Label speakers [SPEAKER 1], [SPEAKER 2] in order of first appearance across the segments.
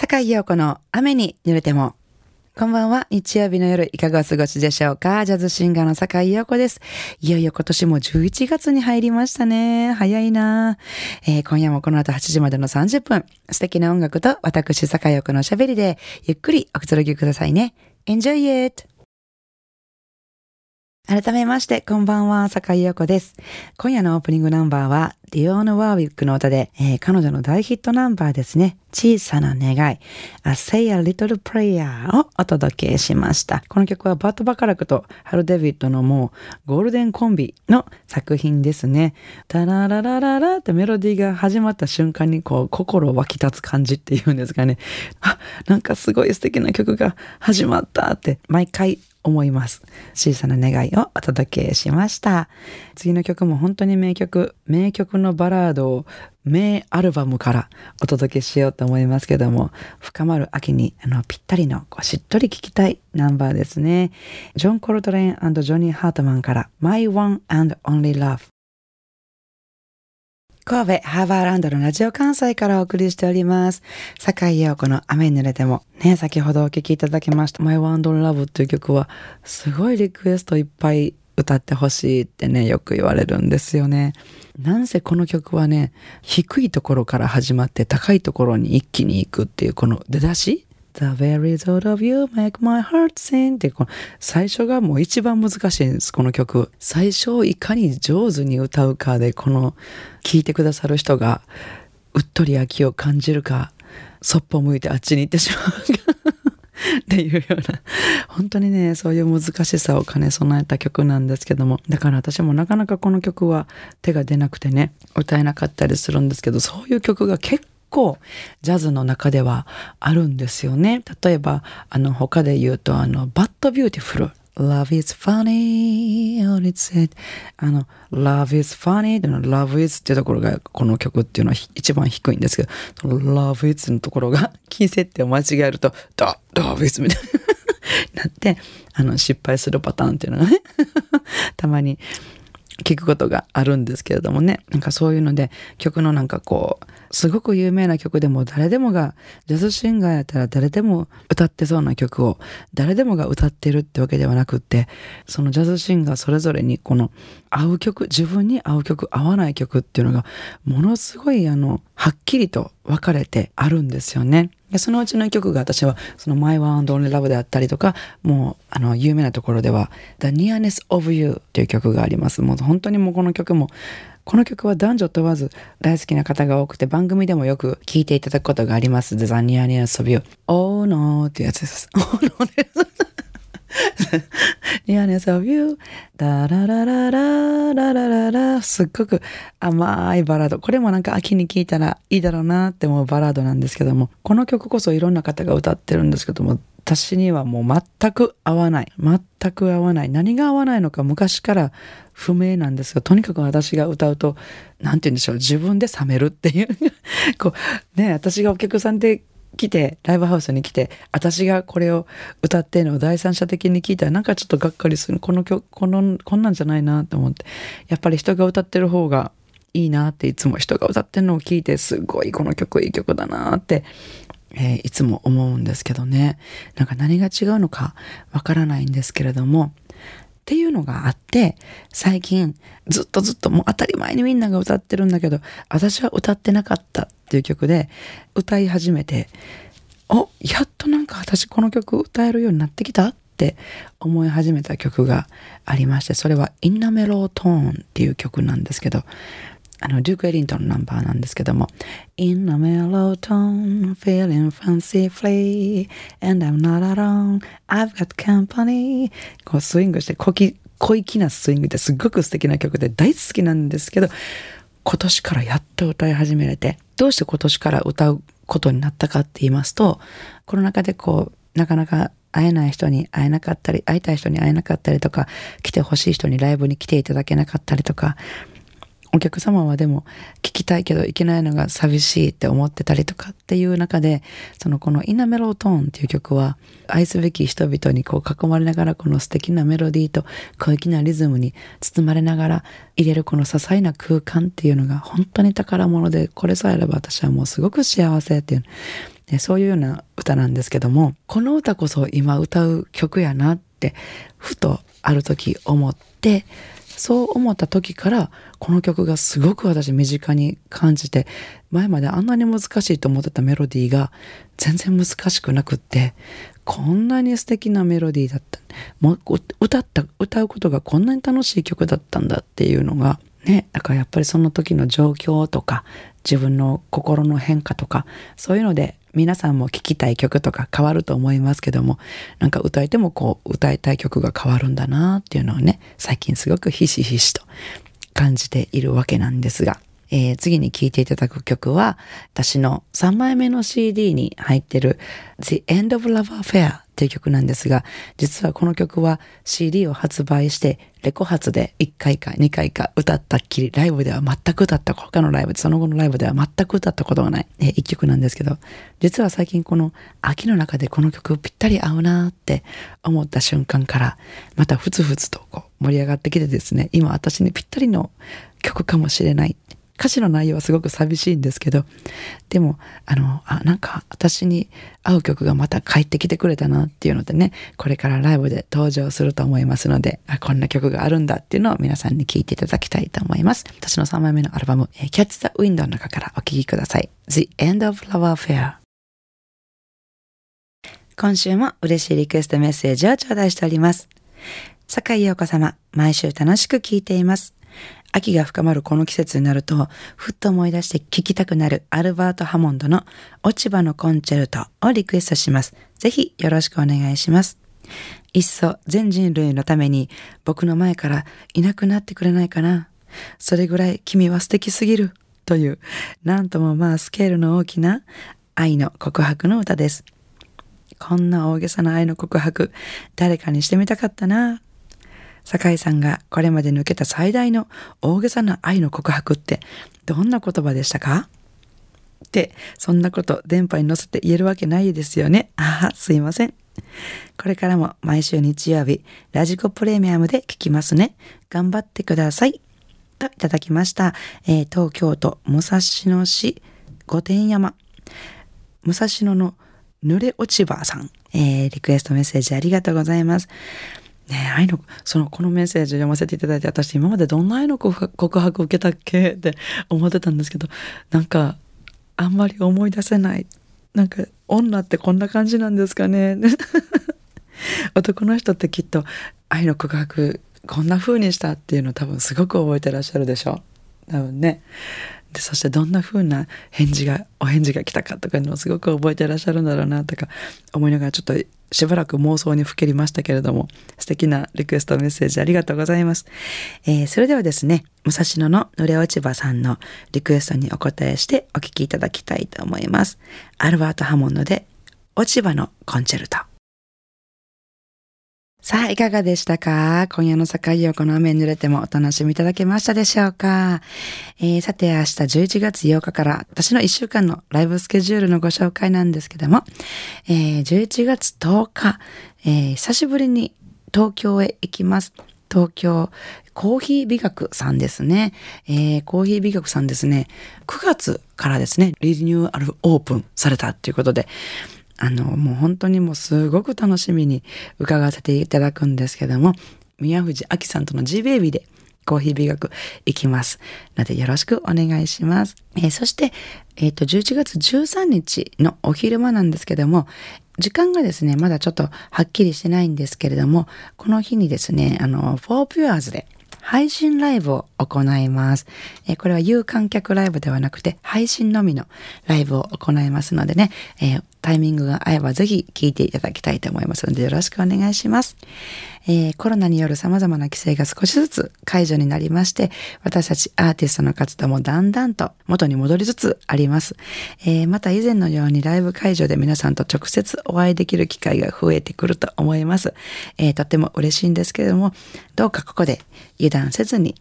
[SPEAKER 1] 坂井陽子の雨に濡れても。こんばんは。日曜日の夜、いかがお過ごしでしょうか？ジャズシンガーの坂井陽子です。いよいよ今年も11月に入りましたね。早いな、えー、今夜もこの後8時までの30分、素敵な音楽と私、坂井陽子のおしゃべりで、ゆっくりおくつろぎくださいね。Enjoy it! 改めまして、こんばんは、坂井陽子です。今夜のオープニングナンバーは、ディオーヌ・ワーウィックの歌で、えー、彼女の大ヒットナンバーですね。小さな願い、A Say a Little Prayer をお届けしました。この曲はバット・バカラクとハル・デビッドのもうゴールデンコンビの作品ですね。タラララララってメロディーが始まった瞬間にこう心湧き立つ感じっていうんですかね。あ、なんかすごい素敵な曲が始まったって毎回思います。小さな願いをお届けしました。次の曲も本当に名曲、名曲のバラードを名アルバムからお届けしようと思いますけども、深まる秋にあのぴったりのこうしっとり聴きたいナンバーですね。ジョン・コルトレーンジョニー・ハートマンから My One and Only Love 神戸ハーバーランドのラジオ関西からお送りしております。坂井陽子の雨に濡れても。ね、先ほどお聴きいただきました My One and Love っていう曲はすごいリクエストいっぱい歌ってほしいってね、よく言われるんですよね。なんせこの曲はね、低いところから始まって高いところに一気に行くっていうこの出だし The very thought of you make my heart sing ってこの最初がもう一番難しいんです、この曲。最初をいかに上手に歌うかで、この聴いてくださる人がうっとり秋を感じるか、そっぽ向いてあっちに行ってしまうか っていうような、本当にね、そういう難しさを兼ね備えた曲なんですけども、だから私もなかなかこの曲は手が出なくてね、歌えなかったりするんですけど、そういう曲が結構ジャズの中ではあるんですよね。例えば、あの、他で言うと、あの、 But Beautiful。Love is funny, or it's sad. あの、Love is funny の Love is っていうところがこの曲っていうのは一番低いんですけど、その Love is のところがキー設定を間違えると、だ、Love is みたいな なって、あの、失敗するパターンっていうのがね たまに聞くことがあるんですけれどもね。なんかそういうので曲のなんかこう、すごく有名な曲でも誰でもが、ジャズシンガーやったら誰でも歌ってそうな曲を誰でもが歌ってるってわけではなくって、そのジャズシンガーそれぞれにこの合う曲、自分に合う曲、合わない曲っていうのがものすごいあの、はっきりと分かれてあるんですよね。でそのうちの曲が私はその My One and Only Love であったりとかもうあの有名なところでは The Nearness of You という曲がありますもう本当にもうこの曲もこの曲は男女問わず大好きな方が多くて番組でもよく聴いていただくことがあります。The Nearness of You. Oh no っていうやつです。Oh no です。Nearness of You. ダララララララララすっごく甘いバラード。これもなんか秋に聴いたらいいだろうなって思うバラードなんですけども、この曲こそいろんな方が歌ってるんですけども、私にはもう全く合わない。全く合わない。何が合わないのか昔から不明なんですが、とにかく私が歌うと、何て言うんでしょう、自分で冷めるっていうこう、ね、私がお客さんで来て、ライブハウスに来て、私がこれを歌ってるのを第三者的に聞いたら、なんかちょっとがっかりする。この曲、この、こんなんじゃないなと思って。やっぱり人が歌ってる方がいいなっていつも人が歌ってるのを聞いて、すごいこの曲いい曲だなってえー、いつも思うんですけどねなんか何が違うのかわからないんですけれどもっていうのがあって最近ずっとずっともう当たり前にみんなが歌ってるんだけど私は歌ってなかったっていう曲で歌い始めておやっとなんか私この曲歌えるようになってきたって思い始めた曲がありましてそれは「インナメロートーン」っていう曲なんですけどあの、デューク・エリントンのナンバーなんですけども、In a mellow tone, feeling fancy free, and I'm not alone, I've got company. こうスイングして小気、小粋なスイングってすっごく素敵な曲で大好きなんですけど、今年からやっと歌い始めれて、どうして今年から歌うことになったかって言いますと、コロナ禍でこう、なかなか会えない人に会えなかったり、会いたい人に会えなかったりとか、来てほしい人にライブに来ていただけなかったりとか、お客様はでも聞きたいけど行けないのが寂しいって思ってたりとかっていう中でそのこの「イナメロトーン」っていう曲は愛すべき人々にこう囲まれながらこの素敵なメロディーと小粋なリズムに包まれながら入れるこの些細な空間っていうのが本当に宝物でこれさえあれば私はもうすごく幸せっていう。そういうような歌なんですけども、この歌こそ今歌う曲やなって、ふとある時思って、そう思った時からこの曲がすごく私身近に感じて前まであんなに難しいと思ってたメロディーが全然難しくなくってこんなに素敵なメロディーだった。もう歌った歌うことがこんなに楽しい曲だったんだっていうのがねだからやっぱりその時の状況とか自分の心の変化とかそういうので皆さんも聴きたい曲とか変わると思いますけどもなんか歌えてもこう歌いたい曲が変わるんだなっていうのをね最近すごくひしひしと感じているわけなんですが、えー、次に聴いていただく曲は私の3枚目の CD に入ってる The End of Love Affair っていう曲なんですが、実はこの曲は CD を発売して、レコ発で1回か2回か歌ったっきり、ライブでは全く歌った、他のライブ、その後のライブでは全く歌ったことがない、え1曲なんですけど、実は最近この秋の中でこの曲ぴったり合うなって思った瞬間から、またふつふつとこう盛り上がってきてですね、今私にぴったりの曲かもしれない。歌詞の内容はすごく寂しいんですけど、でも、あの、あ、なんか私に合う曲がまた帰ってきてくれたなっていうのでね、これからライブで登場すると思いますので、あ、こんな曲があるんだっていうのを皆さんに聴いていただきたいと思います。私の3枚目のアルバム、Catch the Wind の中からお聴きください。The End of Love Affair 今週も嬉しいリクエストメッセージを頂戴しております。坂井陽子様、毎週楽しく聴いています。秋が深まるこの季節になると、ふっと思い出して聴きたくなるアルバート・ハモンドの落ち葉のコンチェルトをリクエストします。ぜひよろしくお願いします。いっそ全人類のために僕の前からいなくなってくれないかな。それぐらい君は素敵すぎる。という、なんともまあスケールの大きな愛の告白の歌です。こんな大げさな愛の告白、誰かにしてみたかったな。酒井さんがこれまで抜けた最大の大げさな愛の告白ってどんな言葉でしたか？って、そんなこと電波に乗せて言えるわけないですよね。ああ、すいません。これからも毎週日曜日、ラジコプレミアムで聞きますね。頑張ってください。といただきました。えー、東京都武蔵野市御殿山。武蔵野の濡れ落ち葉さん。えー、リクエストメッセージありがとうございます。ね愛の、その、このメッセージを読ませていただいて、私今までどんな愛の告白を受けたっけって 思ってたんですけど、なんか、あんまり思い出せない。なんか、女ってこんな感じなんですかね。男の人ってきっと愛の告白こんな風にしたっていうの多分すごく覚えてらっしゃるでしょう多分ね。でそしてどんな風な返事がお返事が来たかとかいうのをすごく覚えてらっしゃるんだろうなとか思いながらちょっとしばらく妄想にふけりましたけれども素敵なリクエストメッセージありがとうございます、えー、それではですね武蔵野の濡れ落ち葉さんのリクエストにお答えしてお聞きいただきたいと思います。アルバート・ハモンドで落ち葉のコンチェルト。さあ、いかがでしたか？今夜の境をこの雨に濡れてもお楽しみいただけましたでしょうか、えー、さて、明日11月8日から私の1週間のライブスケジュールのご紹介なんですけども、えー、11月10日、えー、久しぶりに東京へ行きます。東京コーヒー美学さんですね。えー、コーヒー美学さんですね。9月からですね、リニューアルオープンされたっていうことで、あの、もう本当にもうすごく楽しみに伺わせていただくんですけども、宮藤明さんとの G ベイビーでコーヒー美学行きます。のでよろしくお願いします。えー、そして、えっ、ー、と、11月13日のお昼間なんですけども、時間がですね、まだちょっとはっきりしてないんですけれども、この日にですね、あの、フォーピュアーズで配信ライブを行います。えー、これは有観客ライブではなくて配信のみのライブを行いますのでね、えー、タイミングが合えばぜひ聞いていただきたいと思いますのでよろしくお願いします。えー、コロナによる様々な規制が少しずつ解除になりまして、私たちアーティストの活動もだんだんと元に戻りつつあります。えー、また以前のようにライブ会場で皆さんと直接お会いできる機会が増えてくると思います。えー、とっても嬉しいんですけれども、どうかここで油断せずに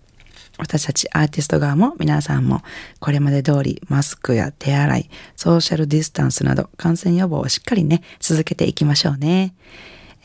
[SPEAKER 1] 私たちアーティスト側も皆さんもこれまで通りマスクや手洗い、ソーシャルディスタンスなど感染予防をしっかりね、続けていきましょうね。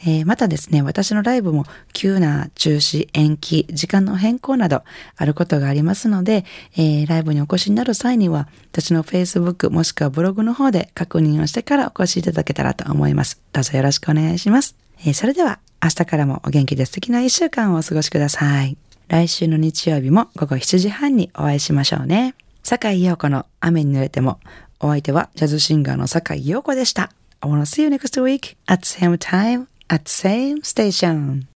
[SPEAKER 1] えー、またですね、私のライブも急な中止、延期、時間の変更などあることがありますので、えー、ライブにお越しになる際には、私の Facebook もしくはブログの方で確認をしてからお越しいただけたらと思います。どうぞよろしくお願いします。えー、それでは、明日からもお元気で素敵な一週間をお過ごしください。来週の日曜日も午後7時半にお会いしましょうね。坂井陽子の雨に濡れても、お相手はジャズシンガーの坂井陽子でした。I wanna see you next week at same time at same station.